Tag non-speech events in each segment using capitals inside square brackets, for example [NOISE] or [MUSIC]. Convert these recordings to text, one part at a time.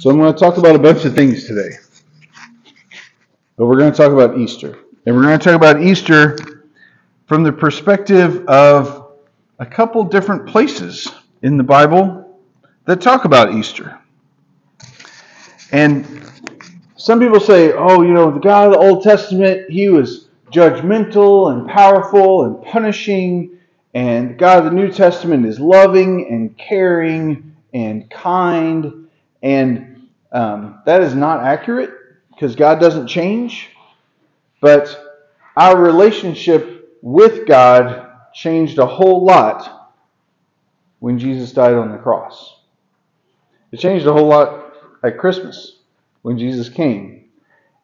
So I'm going to talk about a bunch of things today. But we're going to talk about Easter. And we're going to talk about Easter from the perspective of a couple different places in the Bible that talk about Easter. And some people say, oh, you know, the God of the Old Testament, he was judgmental and powerful and punishing, and God of the New Testament is loving and caring and kind. And um, that is not accurate because God doesn't change. But our relationship with God changed a whole lot when Jesus died on the cross. It changed a whole lot at Christmas when Jesus came.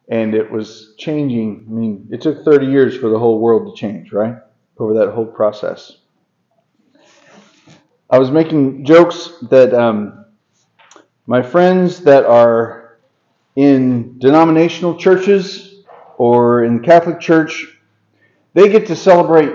And it was changing. I mean, it took 30 years for the whole world to change, right? Over that whole process. I was making jokes that um, my friends that are in denominational churches or in the Catholic Church, they get to celebrate.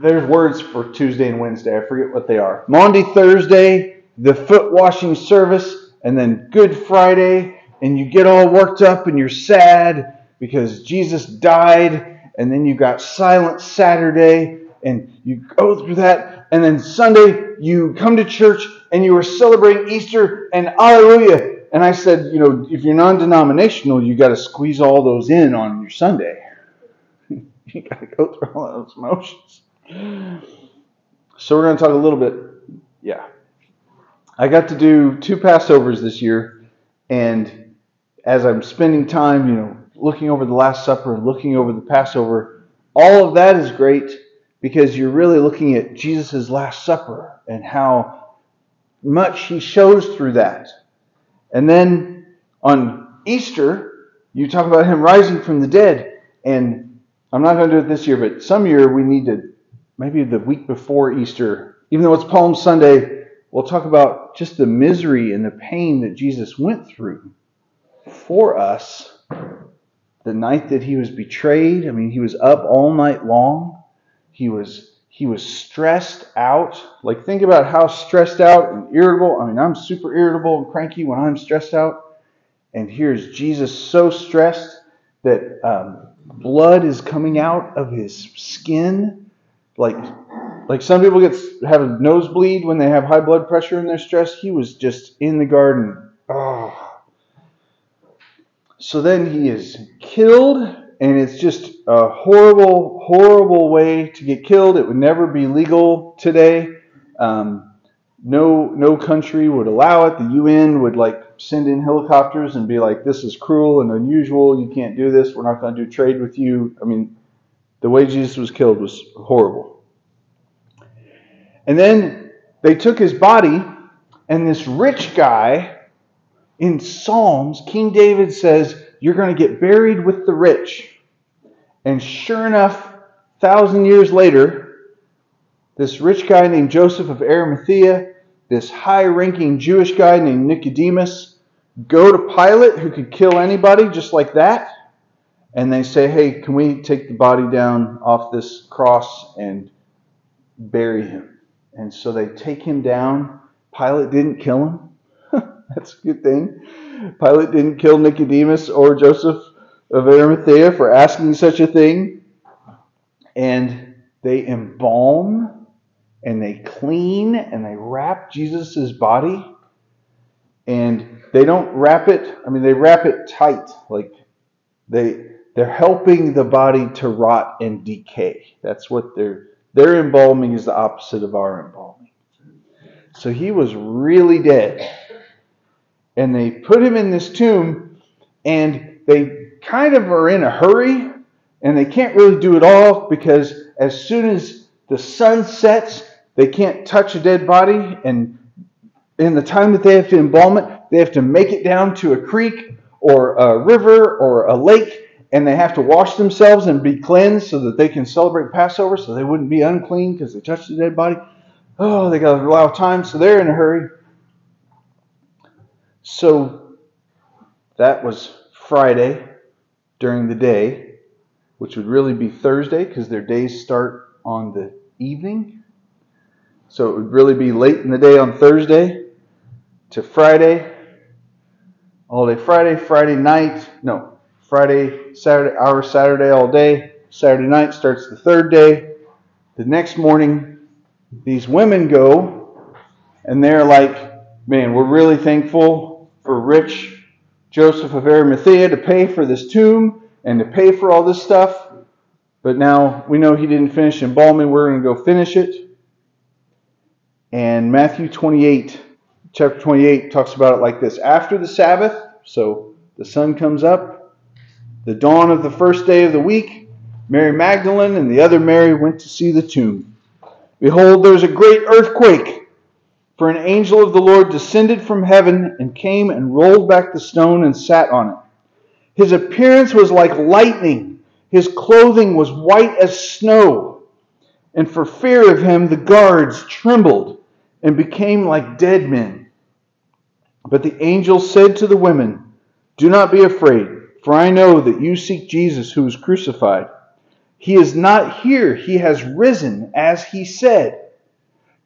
There's words for Tuesday and Wednesday. I forget what they are. Maundy Thursday, the foot washing service, and then Good Friday, and you get all worked up and you're sad because Jesus died, and then you got Silent Saturday, and you go through that, and then Sunday you come to church and you were celebrating Easter and Alleluia. And I said, you know, if you're non-denominational, you got to squeeze all those in on your Sunday. [LAUGHS] you got to go through all those motions. So we're going to talk a little bit. Yeah, I got to do two Passovers this year, and as I'm spending time, you know, looking over the Last Supper and looking over the Passover, all of that is great because you're really looking at Jesus' Last Supper and how much he shows through that. And then on Easter, you talk about him rising from the dead. And I'm not going to do it this year, but some year we need to, maybe the week before Easter, even though it's Palm Sunday, we'll talk about just the misery and the pain that Jesus went through for us the night that he was betrayed. I mean, he was up all night long he was he was stressed out. Like think about how stressed out and irritable. I mean, I'm super irritable and cranky when I'm stressed out. And here's Jesus so stressed that um, blood is coming out of his skin. Like like some people get have a nosebleed when they have high blood pressure and they're stressed. He was just in the garden. Oh. So then he is killed and it's just a horrible, horrible way to get killed. It would never be legal today. Um, no, no country would allow it. The UN would like send in helicopters and be like, "This is cruel and unusual. You can't do this. We're not going to do trade with you." I mean, the way Jesus was killed was horrible. And then they took his body, and this rich guy in Psalms, King David says you're going to get buried with the rich. And sure enough, thousand years later, this rich guy named Joseph of Arimathea, this high ranking Jewish guy named Nicodemus, go to Pilate, who could kill anybody just like that. And they say, hey, can we take the body down off this cross and bury him? And so they take him down. Pilate didn't kill him. [LAUGHS] That's a good thing. Pilate didn't kill Nicodemus or Joseph of Arimathea for asking such a thing. And they embalm and they clean and they wrap Jesus' body. And they don't wrap it, I mean, they wrap it tight. Like they, they're helping the body to rot and decay. That's what they're, their embalming is the opposite of our embalming. So he was really dead and they put him in this tomb and they kind of are in a hurry and they can't really do it all because as soon as the sun sets, they can't touch a dead body. And in the time that they have to embalm it, they have to make it down to a creek or a river or a lake and they have to wash themselves and be cleansed so that they can celebrate Passover so they wouldn't be unclean because they touched the dead body. Oh, they got a lot of time, so they're in a hurry. So that was Friday during the day, which would really be Thursday because their days start on the evening. So it would really be late in the day on Thursday. to Friday, all day Friday, Friday night, no, Friday, Saturday, hour Saturday all day. Saturday night starts the third day. The next morning, these women go and they're like, man, we're really thankful for rich Joseph of Arimathea to pay for this tomb and to pay for all this stuff. But now we know he didn't finish embalming. We're going to go finish it. And Matthew 28, chapter 28, talks about it like this After the Sabbath, so the sun comes up, the dawn of the first day of the week, Mary Magdalene and the other Mary went to see the tomb. Behold, there was a great earthquake, for an angel of the Lord descended from heaven and came and rolled back the stone and sat on it. His appearance was like lightning, his clothing was white as snow. And for fear of him, the guards trembled and became like dead men. But the angel said to the women, Do not be afraid, for I know that you seek Jesus who was crucified. He is not here, he has risen, as he said.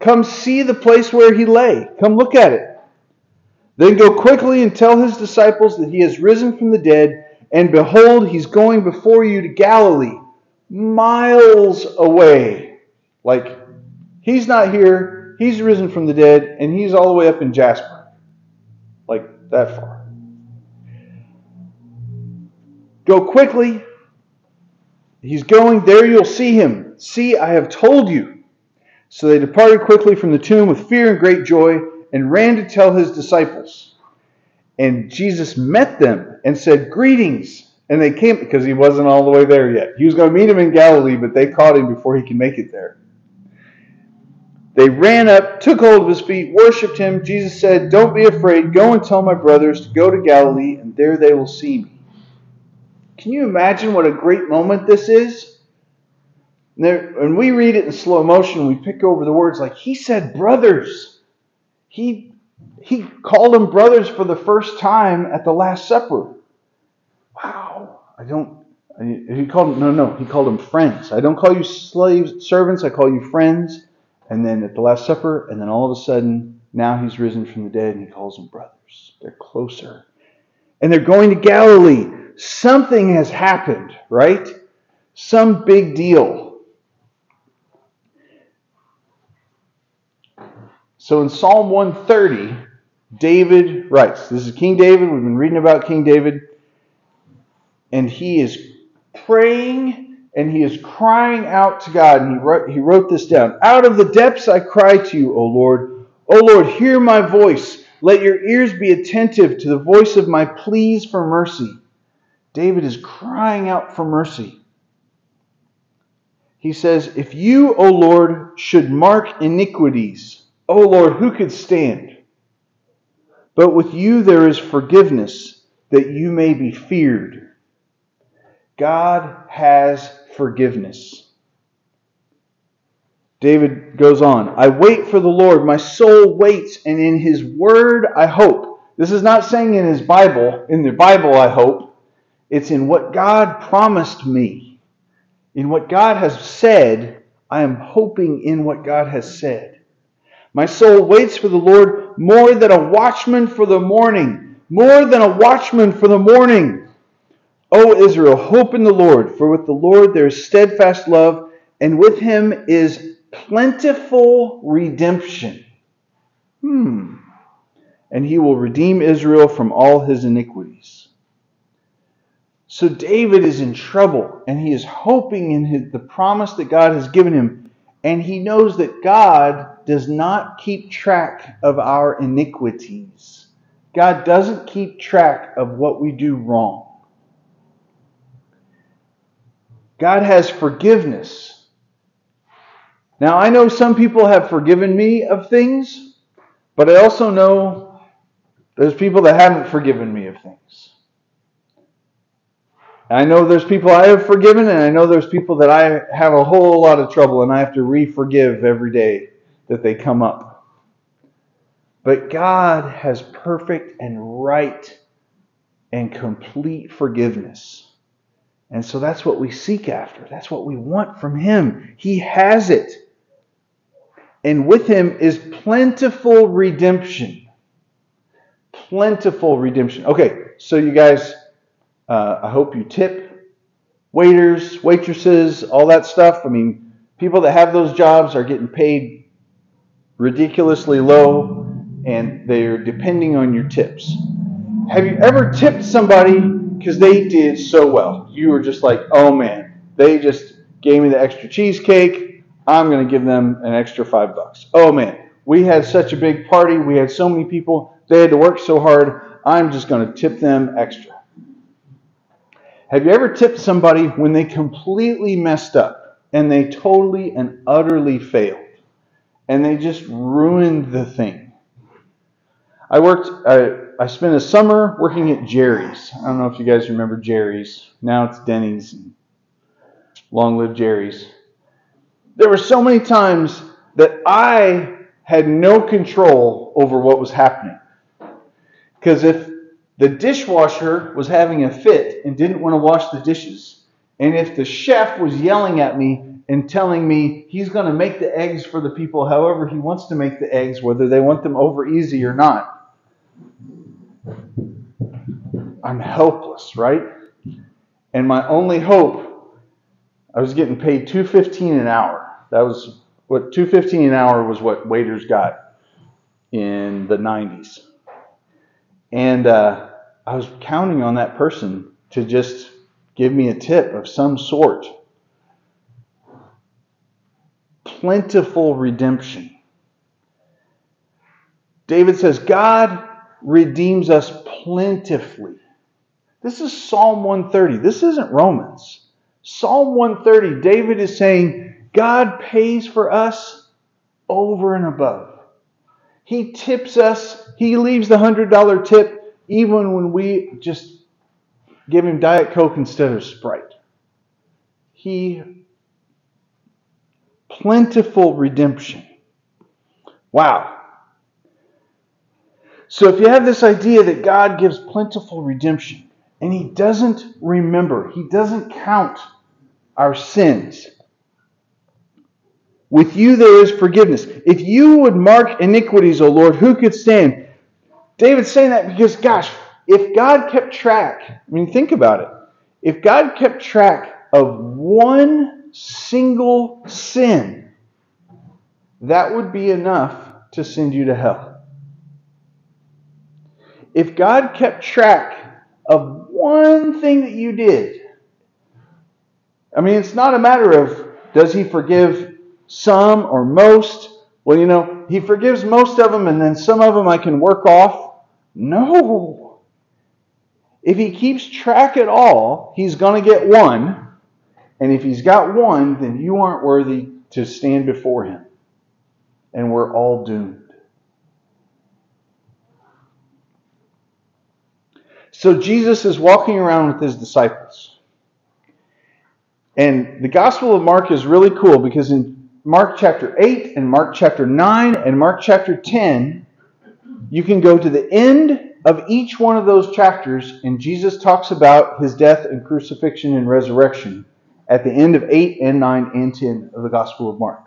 Come see the place where he lay. Come look at it. Then go quickly and tell his disciples that he has risen from the dead, and behold, he's going before you to Galilee, miles away. Like, he's not here, he's risen from the dead, and he's all the way up in Jasper. Like, that far. Go quickly, He's going, there you'll see him. See, I have told you. So they departed quickly from the tomb with fear and great joy and ran to tell his disciples. And Jesus met them and said, Greetings. And they came because he wasn't all the way there yet. He was going to meet him in Galilee, but they caught him before he could make it there. They ran up, took hold of his feet, worshipped him. Jesus said, Don't be afraid. Go and tell my brothers to go to Galilee, and there they will see me. Can you imagine what a great moment this is? There, when we read it in slow motion, we pick over the words like, He said brothers. He, he called them brothers for the first time at the Last Supper. Wow. I don't. He called them, no, no, he called them friends. I don't call you slaves, servants, I call you friends. And then at the Last Supper, and then all of a sudden, now he's risen from the dead and he calls them brothers. They're closer. And they're going to Galilee something has happened, right? Some big deal. So in Psalm 130, David writes, this is King David, we've been reading about King David, and he is praying and he is crying out to God, and he wrote, he wrote this down. Out of the depths I cry to you, O Lord. O Lord, hear my voice. Let your ears be attentive to the voice of my pleas for mercy. David is crying out for mercy. He says, If you, O Lord, should mark iniquities, O Lord, who could stand? But with you there is forgiveness, that you may be feared. God has forgiveness. David goes on, I wait for the Lord, my soul waits, and in his word I hope. This is not saying in his Bible, in the Bible I hope. It's in what God promised me. In what God has said, I am hoping in what God has said. My soul waits for the Lord more than a watchman for the morning. More than a watchman for the morning. O Israel, hope in the Lord, for with the Lord there is steadfast love, and with him is plentiful redemption. Hmm. And he will redeem Israel from all his iniquities. So David is in trouble and he is hoping in his, the promise that God has given him. And he knows that God does not keep track of our iniquities. God doesn't keep track of what we do wrong. God has forgiveness. Now, I know some people have forgiven me of things, but I also know there's people that haven't forgiven me of things. I know there's people I have forgiven, and I know there's people that I have a whole lot of trouble, and I have to re forgive every day that they come up. But God has perfect and right and complete forgiveness. And so that's what we seek after. That's what we want from Him. He has it. And with Him is plentiful redemption. Plentiful redemption. Okay, so you guys, uh, I hope you tip waiters, waitresses, all that stuff. I mean, people that have those jobs are getting paid ridiculously low and they're depending on your tips. Have you ever tipped somebody because they did so well? You were just like, oh man, they just gave me the extra cheesecake. I'm going to give them an extra five bucks. Oh man, we had such a big party. We had so many people. They had to work so hard. I'm just going to tip them extra. Have you ever tipped somebody when they completely messed up and they totally and utterly failed and they just ruined the thing? I worked, I, I spent a summer working at Jerry's. I don't know if you guys remember Jerry's. Now it's Denny's. Long live Jerry's. There were so many times that I had no control over what was happening. Because if the dishwasher was having a fit and didn't want to wash the dishes, and if the chef was yelling at me and telling me he's going to make the eggs for the people however he wants to make the eggs, whether they want them over easy or not, I'm helpless, right? And my only hope, I was getting paid 215 an hour. That was what 215 an hour was what waiters got in the 90s. And uh, I was counting on that person to just give me a tip of some sort. Plentiful redemption. David says, God redeems us plentifully. This is Psalm 130. This isn't Romans. Psalm 130, David is saying, God pays for us over and above. He tips us, He leaves the $100 tip even when we just give Him Diet Coke instead of Sprite. He, plentiful redemption. Wow. So if you have this idea that God gives plentiful redemption and He doesn't remember, He doesn't count our sins, with you there is forgiveness. If you would mark iniquities, O Lord, who could stand? David's saying that because, gosh, if God kept track, I mean, think about it. If God kept track of one single sin, that would be enough to send you to hell. If God kept track of one thing that you did, I mean, it's not a matter of does he forgive some or most. Well, you know, he forgives most of them and then some of them I can work off. No. If he keeps track at all, he's going to get one. And if he's got one, then you aren't worthy to stand before him. And we're all doomed. So Jesus is walking around with his disciples. And the Gospel of Mark is really cool because in Mark chapter 8 and Mark chapter 9 and Mark chapter 10, you can go to the end of each one of those chapters, and Jesus talks about his death and crucifixion and resurrection at the end of 8 and 9 and 10 of the Gospel of Mark.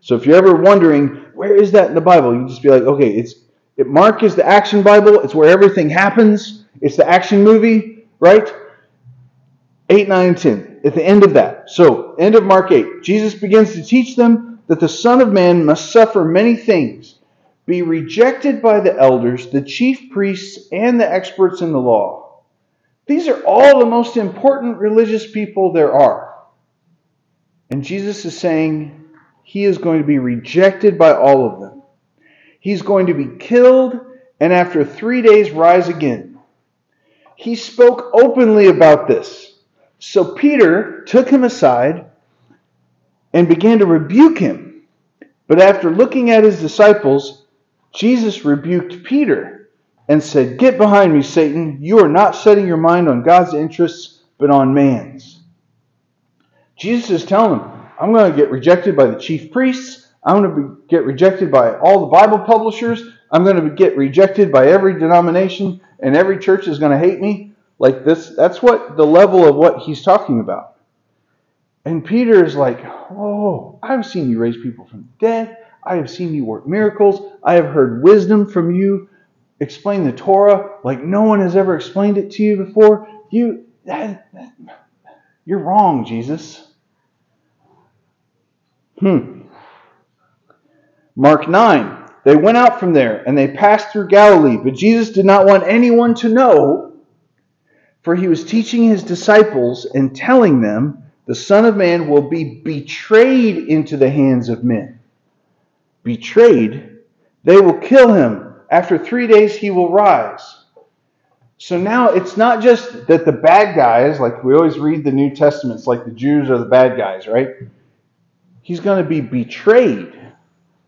So if you're ever wondering, where is that in the Bible? You just be like, okay, it's it, Mark is the action Bible. It's where everything happens. It's the action movie, right? 8, 9, and 10. At the end of that. So, end of Mark 8. Jesus begins to teach them that the Son of Man must suffer many things, be rejected by the elders, the chief priests, and the experts in the law. These are all the most important religious people there are. And Jesus is saying he is going to be rejected by all of them. He's going to be killed and after three days rise again. He spoke openly about this. So Peter took him aside and began to rebuke him. But after looking at his disciples, Jesus rebuked Peter and said, Get behind me, Satan. You are not setting your mind on God's interests, but on man's. Jesus is telling them, I'm going to get rejected by the chief priests. I'm going to get rejected by all the Bible publishers. I'm going to get rejected by every denomination, and every church is going to hate me. Like this, that's what the level of what he's talking about. And Peter is like, Oh, I've seen you raise people from the dead. I have seen you work miracles. I have heard wisdom from you. Explain the Torah like no one has ever explained it to you before, you that, you're wrong, Jesus. Hmm. Mark 9. They went out from there and they passed through Galilee, but Jesus did not want anyone to know, for he was teaching his disciples and telling them, The Son of Man will be betrayed into the hands of men. Betrayed? They will kill him. After three days, he will rise. So now it's not just that the bad guys, like we always read the New Testaments, like the Jews are the bad guys, right? He's going to be betrayed.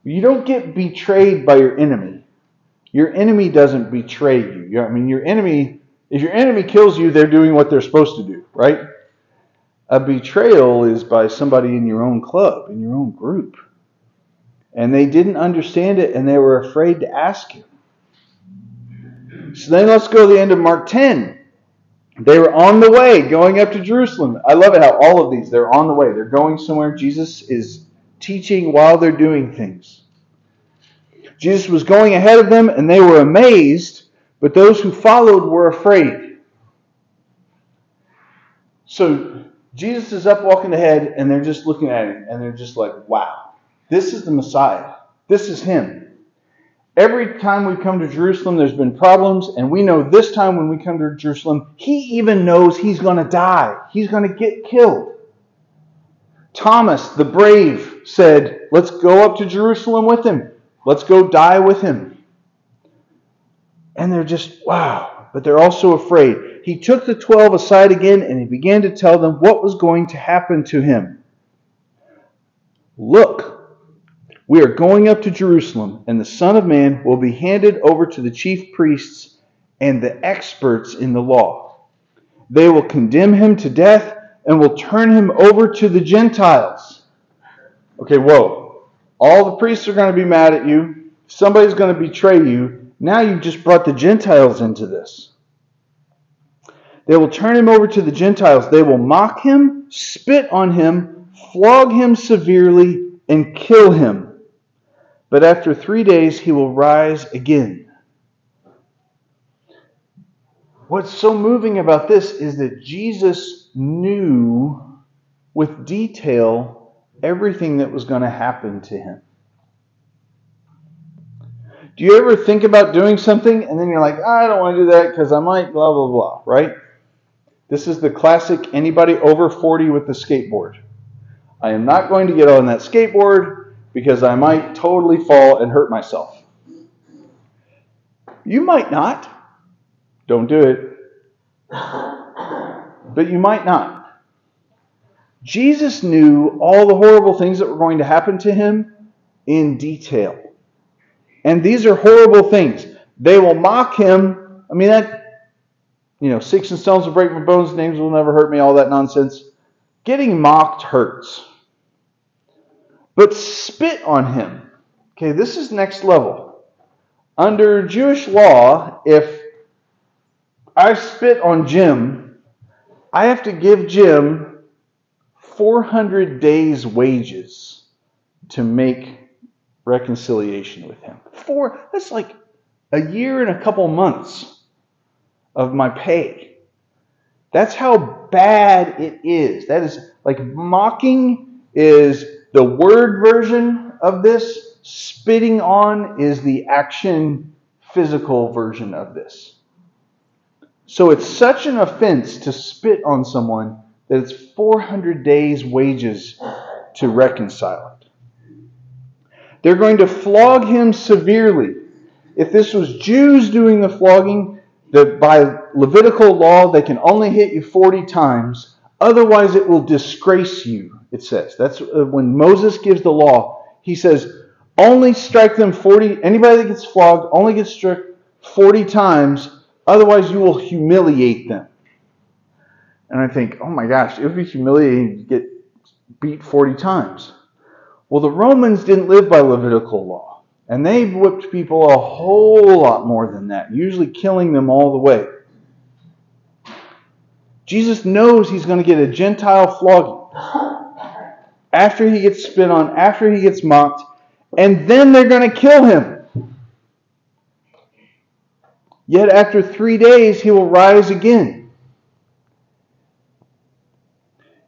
You don't get betrayed by your enemy. Your enemy doesn't betray you. I mean, your enemy, if your enemy kills you, they're doing what they're supposed to do, right? A betrayal is by somebody in your own club, in your own group. And they didn't understand it and they were afraid to ask him. So then let's go to the end of Mark 10. They were on the way going up to Jerusalem. I love it how all of these, they're on the way. They're going somewhere. Jesus is teaching while they're doing things. Jesus was going ahead of them and they were amazed, but those who followed were afraid. So Jesus is up walking ahead and they're just looking at him and they're just like, wow, this is the Messiah. This is him. Every time we come to Jerusalem, there's been problems, and we know this time when we come to Jerusalem, he even knows he's going to die. He's going to get killed. Thomas, the brave, said, Let's go up to Jerusalem with him. Let's go die with him. And they're just, wow. But they're also afraid. He took the twelve aside again and he began to tell them what was going to happen to him. Look, we are going up to Jerusalem, and the Son of Man will be handed over to the chief priests and the experts in the law. They will condemn him to death and will turn him over to the Gentiles. Okay, whoa. All the priests are going to be mad at you. Somebody's going to betray you. Now you've just brought the Gentiles into this. They will turn him over to the Gentiles. They will mock him, spit on him, flog him severely, and kill him but after three days he will rise again. What's so moving about this is that Jesus knew with detail everything that was going to happen to him. Do you ever think about doing something and then you're like, I don't want to do that because I might blah, blah, blah, right? This is the classic anybody over 40 with the skateboard. I am not going to get on that skateboard because I might totally fall and hurt myself. You might not. Don't do it. But you might not. Jesus knew all the horrible things that were going to happen to him in detail. And these are horrible things. They will mock him. I mean, that, you know, six and stones will break my bones, names will never hurt me, all that nonsense. Getting mocked hurts but spit on him. Okay, this is next level. Under Jewish law, if I spit on Jim, I have to give Jim 400 days' wages to make reconciliation with him. Four, that's like a year and a couple months of my pay. That's how bad it is. That is like mocking is the word version of this, spitting on, is the action physical version of this. So it's such an offense to spit on someone that it's 400 days' wages to reconcile it. They're going to flog him severely. If this was Jews doing the flogging, that by Levitical law they can only hit you 40 times, otherwise it will disgrace you it says. That's uh, when Moses gives the law. He says, only strike them 40, anybody that gets flogged only gets struck 40 times, otherwise you will humiliate them. And I think, oh my gosh, it would be humiliating to get beat 40 times. Well, the Romans didn't live by Levitical law, and they whipped people a whole lot more than that, usually killing them all the way. Jesus knows he's going to get a Gentile flogging after he gets spit on, after he gets mocked, and then they're going to kill him. Yet after three days he will rise again.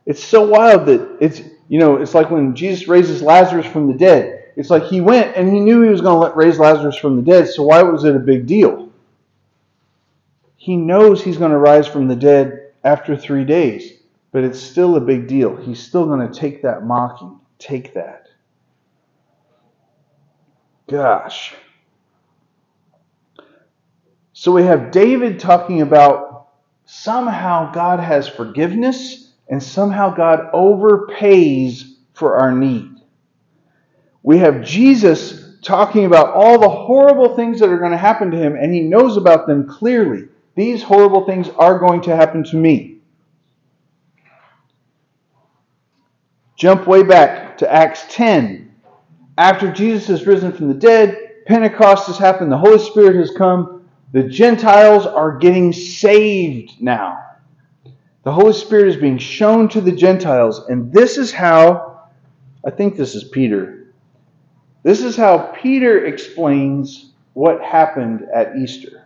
It's so wild that it's, you know, it's like when Jesus raises Lazarus from the dead. It's like he went and he knew he was going to raise Lazarus from the dead, so why was it a big deal? He knows he's going to rise from the dead after three days, but it's still a big deal. He's still going to take that mocking, take that. Gosh. So we have David talking about somehow God has forgiveness and somehow God overpays for our need. We have Jesus talking about all the horrible things that are going to happen to him, and he knows about them clearly. These horrible things are going to happen to me. Jump way back to Acts 10. After Jesus has risen from the dead, Pentecost has happened, the Holy Spirit has come, the Gentiles are getting saved now. The Holy Spirit is being shown to the Gentiles, and this is how, I think this is Peter. This is how Peter explains what happened at Easter.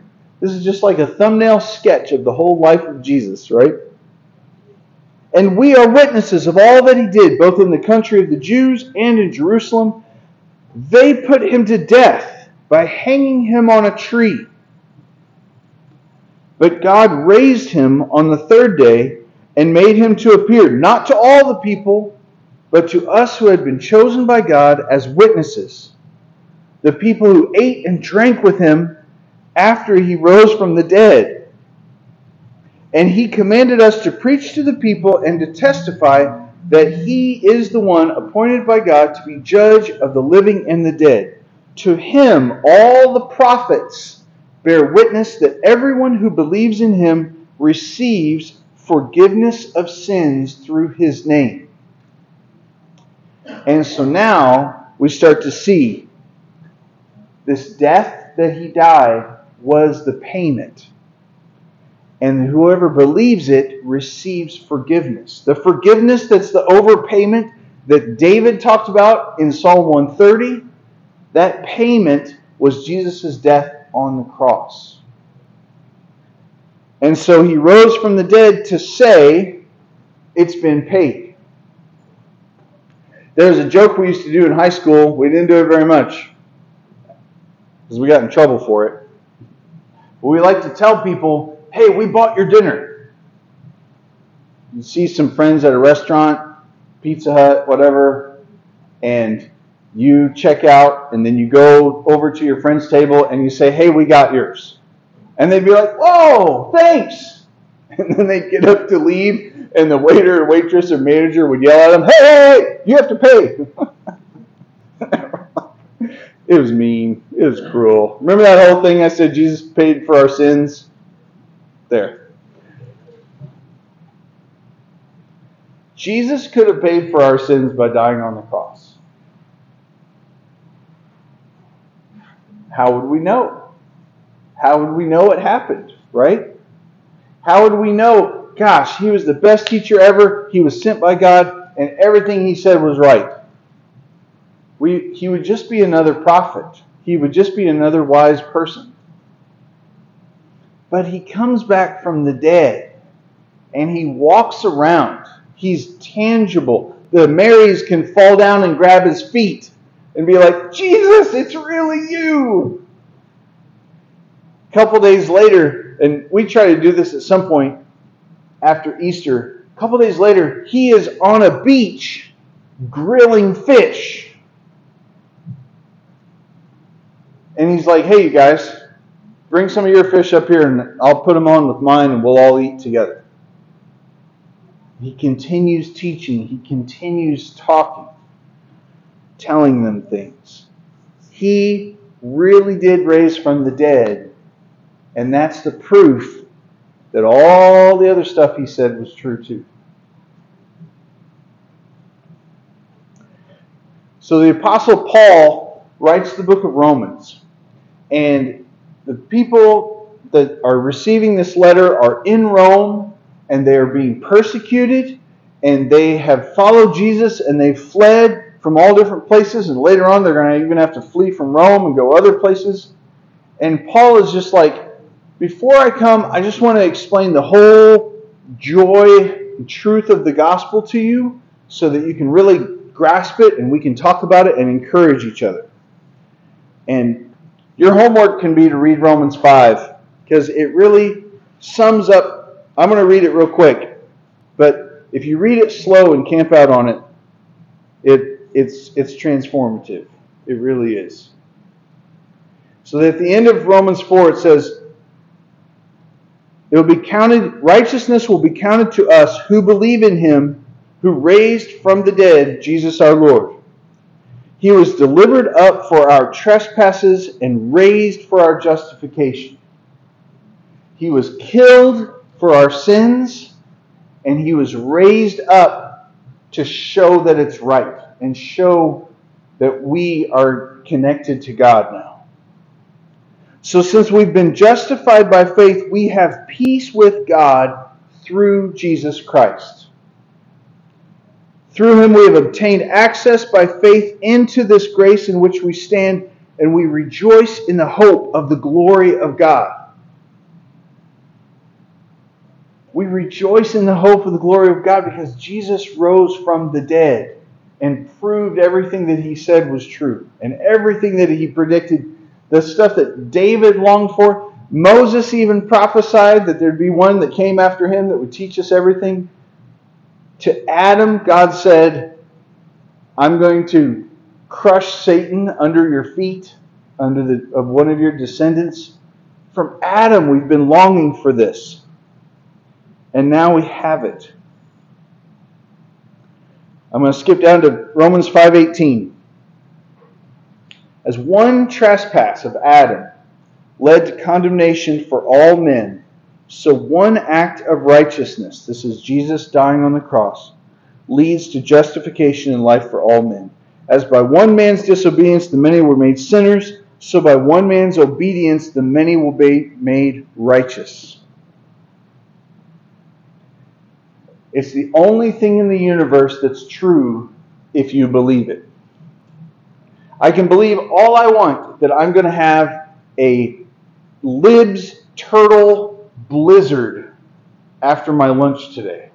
This is just like a thumbnail sketch of the whole life of Jesus, right? And we are witnesses of all that he did, both in the country of the Jews and in Jerusalem. They put him to death by hanging him on a tree. But God raised him on the third day and made him to appear, not to all the people, but to us who had been chosen by God as witnesses, the people who ate and drank with him after he rose from the dead. And he commanded us to preach to the people and to testify that he is the one appointed by God to be judge of the living and the dead. To him, all the prophets bear witness that everyone who believes in him receives forgiveness of sins through his name. And so now we start to see this death that he died was the payment. And whoever believes it receives forgiveness. The forgiveness that's the overpayment that David talked about in Psalm 130, that payment was Jesus' death on the cross. And so he rose from the dead to say, It's been paid. There's a joke we used to do in high school. We didn't do it very much because we got in trouble for it. We like to tell people, Hey, we bought your dinner. You see some friends at a restaurant, Pizza Hut, whatever, and you check out and then you go over to your friend's table and you say, Hey, we got yours. And they'd be like, Whoa, thanks. [LAUGHS] And then they'd get up to leave, and the waiter or waitress or manager would yell at them, Hey, you have to pay. [LAUGHS] it was mean. It was cruel. Remember that whole thing I said Jesus paid for our sins? There. Jesus could have paid for our sins by dying on the cross. how would we know? How would we know it happened, right? How would we know, gosh, he was the best teacher ever, he was sent by God, and everything he said was right? We, he would just be another prophet. He would just be another wise person. But he comes back from the dead and he walks around. He's tangible. The Marys can fall down and grab his feet and be like, Jesus, it's really you. A couple days later, and we try to do this at some point after Easter, a couple days later, he is on a beach grilling fish. And he's like, hey, you guys, bring some of your fish up here and I'll put them on with mine and we'll all eat together. He continues teaching, he continues talking telling them things. He really did raise from the dead, and that's the proof that all the other stuff he said was true too. So the Apostle Paul writes the book of Romans, and the people that are receiving this letter are in Rome and they are being persecuted and they have followed Jesus and they've fled from all different places and later on they're going to even have to flee from Rome and go other places. And Paul is just like, before I come, I just want to explain the whole joy and truth of the gospel to you so that you can really grasp it and we can talk about it and encourage each other. And your homework can be to read Romans 5 because it really sums up. I'm going to read it real quick, but if you read it slow and camp out on it, it it's it's transformative. It really is. So at the end of Romans 4 it says it will be counted righteousness will be counted to us who believe in him who raised from the dead Jesus our Lord. He was delivered up for our trespasses and raised for our justification. He was killed for our sins, and he was raised up to show that it's right and show that we are connected to God now. So, since we've been justified by faith, we have peace with God through Jesus Christ. Through him we have obtained access by faith into this grace in which we stand, and we rejoice in the hope of the glory of God. We rejoice in the hope of the glory of God because Jesus rose from the dead and proved everything that he said was true and everything that he predicted, the stuff that David longed for. Moses even prophesied that there'd be one that came after him that would teach us everything. To Adam, God said, I'm going to crush Satan under your feet, under the of one of your descendants. From Adam, we've been longing for this. And now we have it. I'm going to skip down to Romans 5:18. As one trespass of Adam led to condemnation for all men, so one act of righteousness, this is Jesus dying on the cross, leads to justification in life for all men. As by one man's disobedience the many were made sinners, so by one man's obedience the many will be made righteous. It's the only thing in the universe that's true if you believe it. I can believe all I want that I'm going to have a libs turtle blizzard after my lunch today.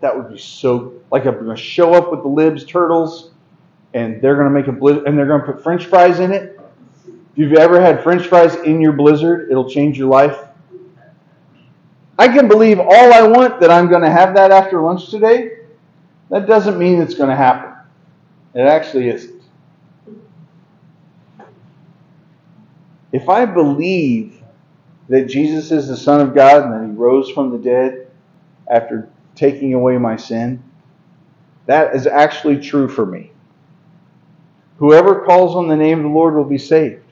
That would be so like I'm to show up with the Libs turtles, and they're to make a blizzard, and they're to put French fries in it. If you've ever had French fries in your blizzard, it'll change your life. I can believe all I want that I'm to have that after lunch today. That doesn't mean it's to happen. It actually isn't. If I believe that Jesus is the Son of God and that He rose from the dead after taking away my sin, that is actually true for me. Whoever calls on the name of the Lord will be saved.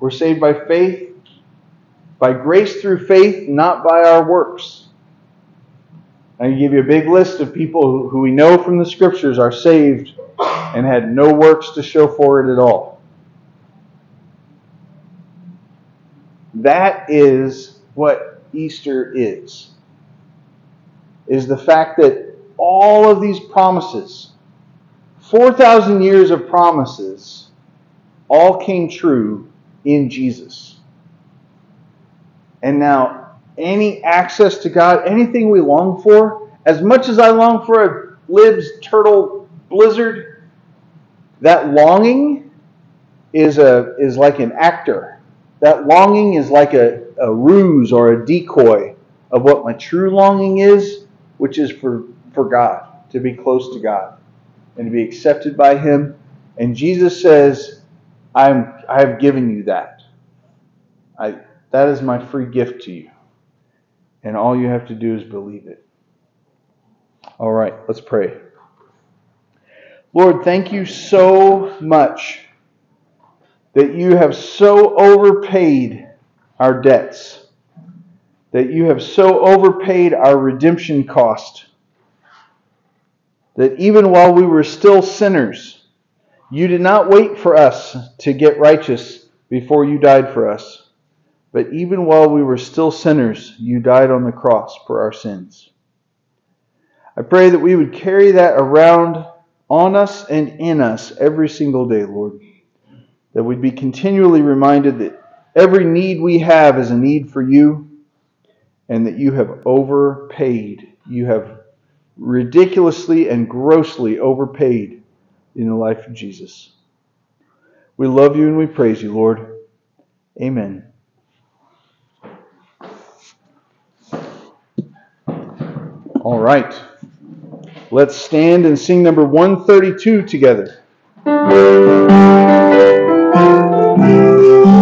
We're saved by faith, by grace through faith, not by our works. I can give you a big list of people who we know from the scriptures are saved and had no works to show for it at all. That is what Easter is. Is the fact that all of these promises, 4,000 years of promises, all came true in Jesus. And now, any access to God, anything we long for, as much as I long for a Libs turtle blizzard, that longing is a is like an actor that longing is like a, a ruse or a decoy of what my true longing is, which is for, for God, to be close to God and to be accepted by Him. And Jesus says, I'm, I have given you that. I, that is my free gift to you. And all you have to do is believe it. All right, let's pray. Lord, thank you so much that you have so overpaid our debts. that you have so overpaid our redemption cost that even while we were still sinners, you did not wait for us to get righteous before you died for us. But even while we were still sinners, you died on the cross for our sins. I pray that we would carry that around on us and in us every single day, Lord. That we'd be continually reminded that every need we have is a need for you and that you have overpaid. You have ridiculously and grossly overpaid in the life of Jesus. We love you and we praise you, Lord. Amen. All right. Let's stand and sing number 132 together. Go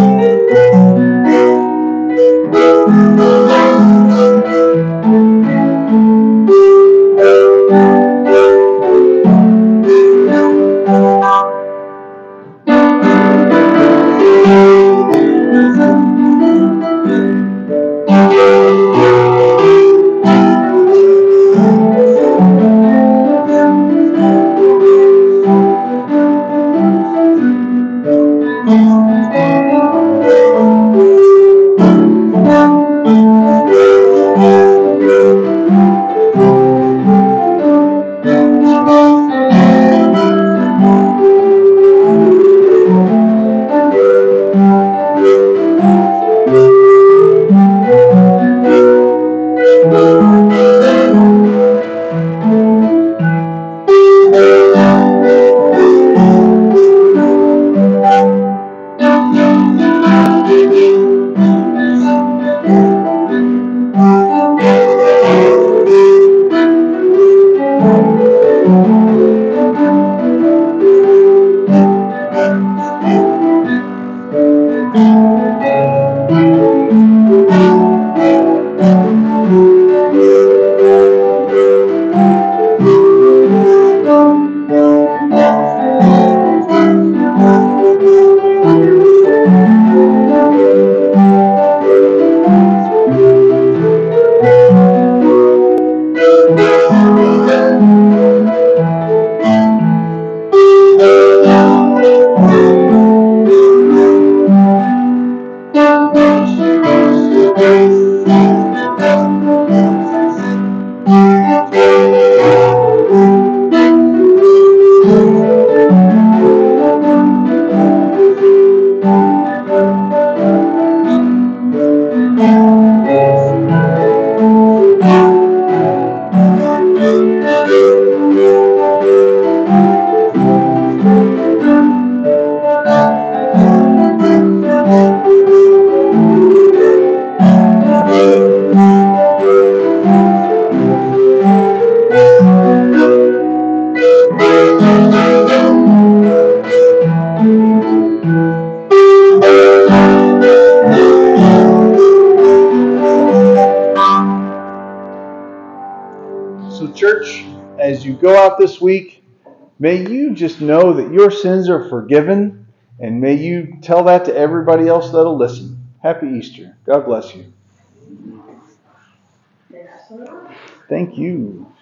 may you just know that your sins are forgiven, and may you tell that to everybody else that'll listen. Happy Easter. God bless you. Thank you.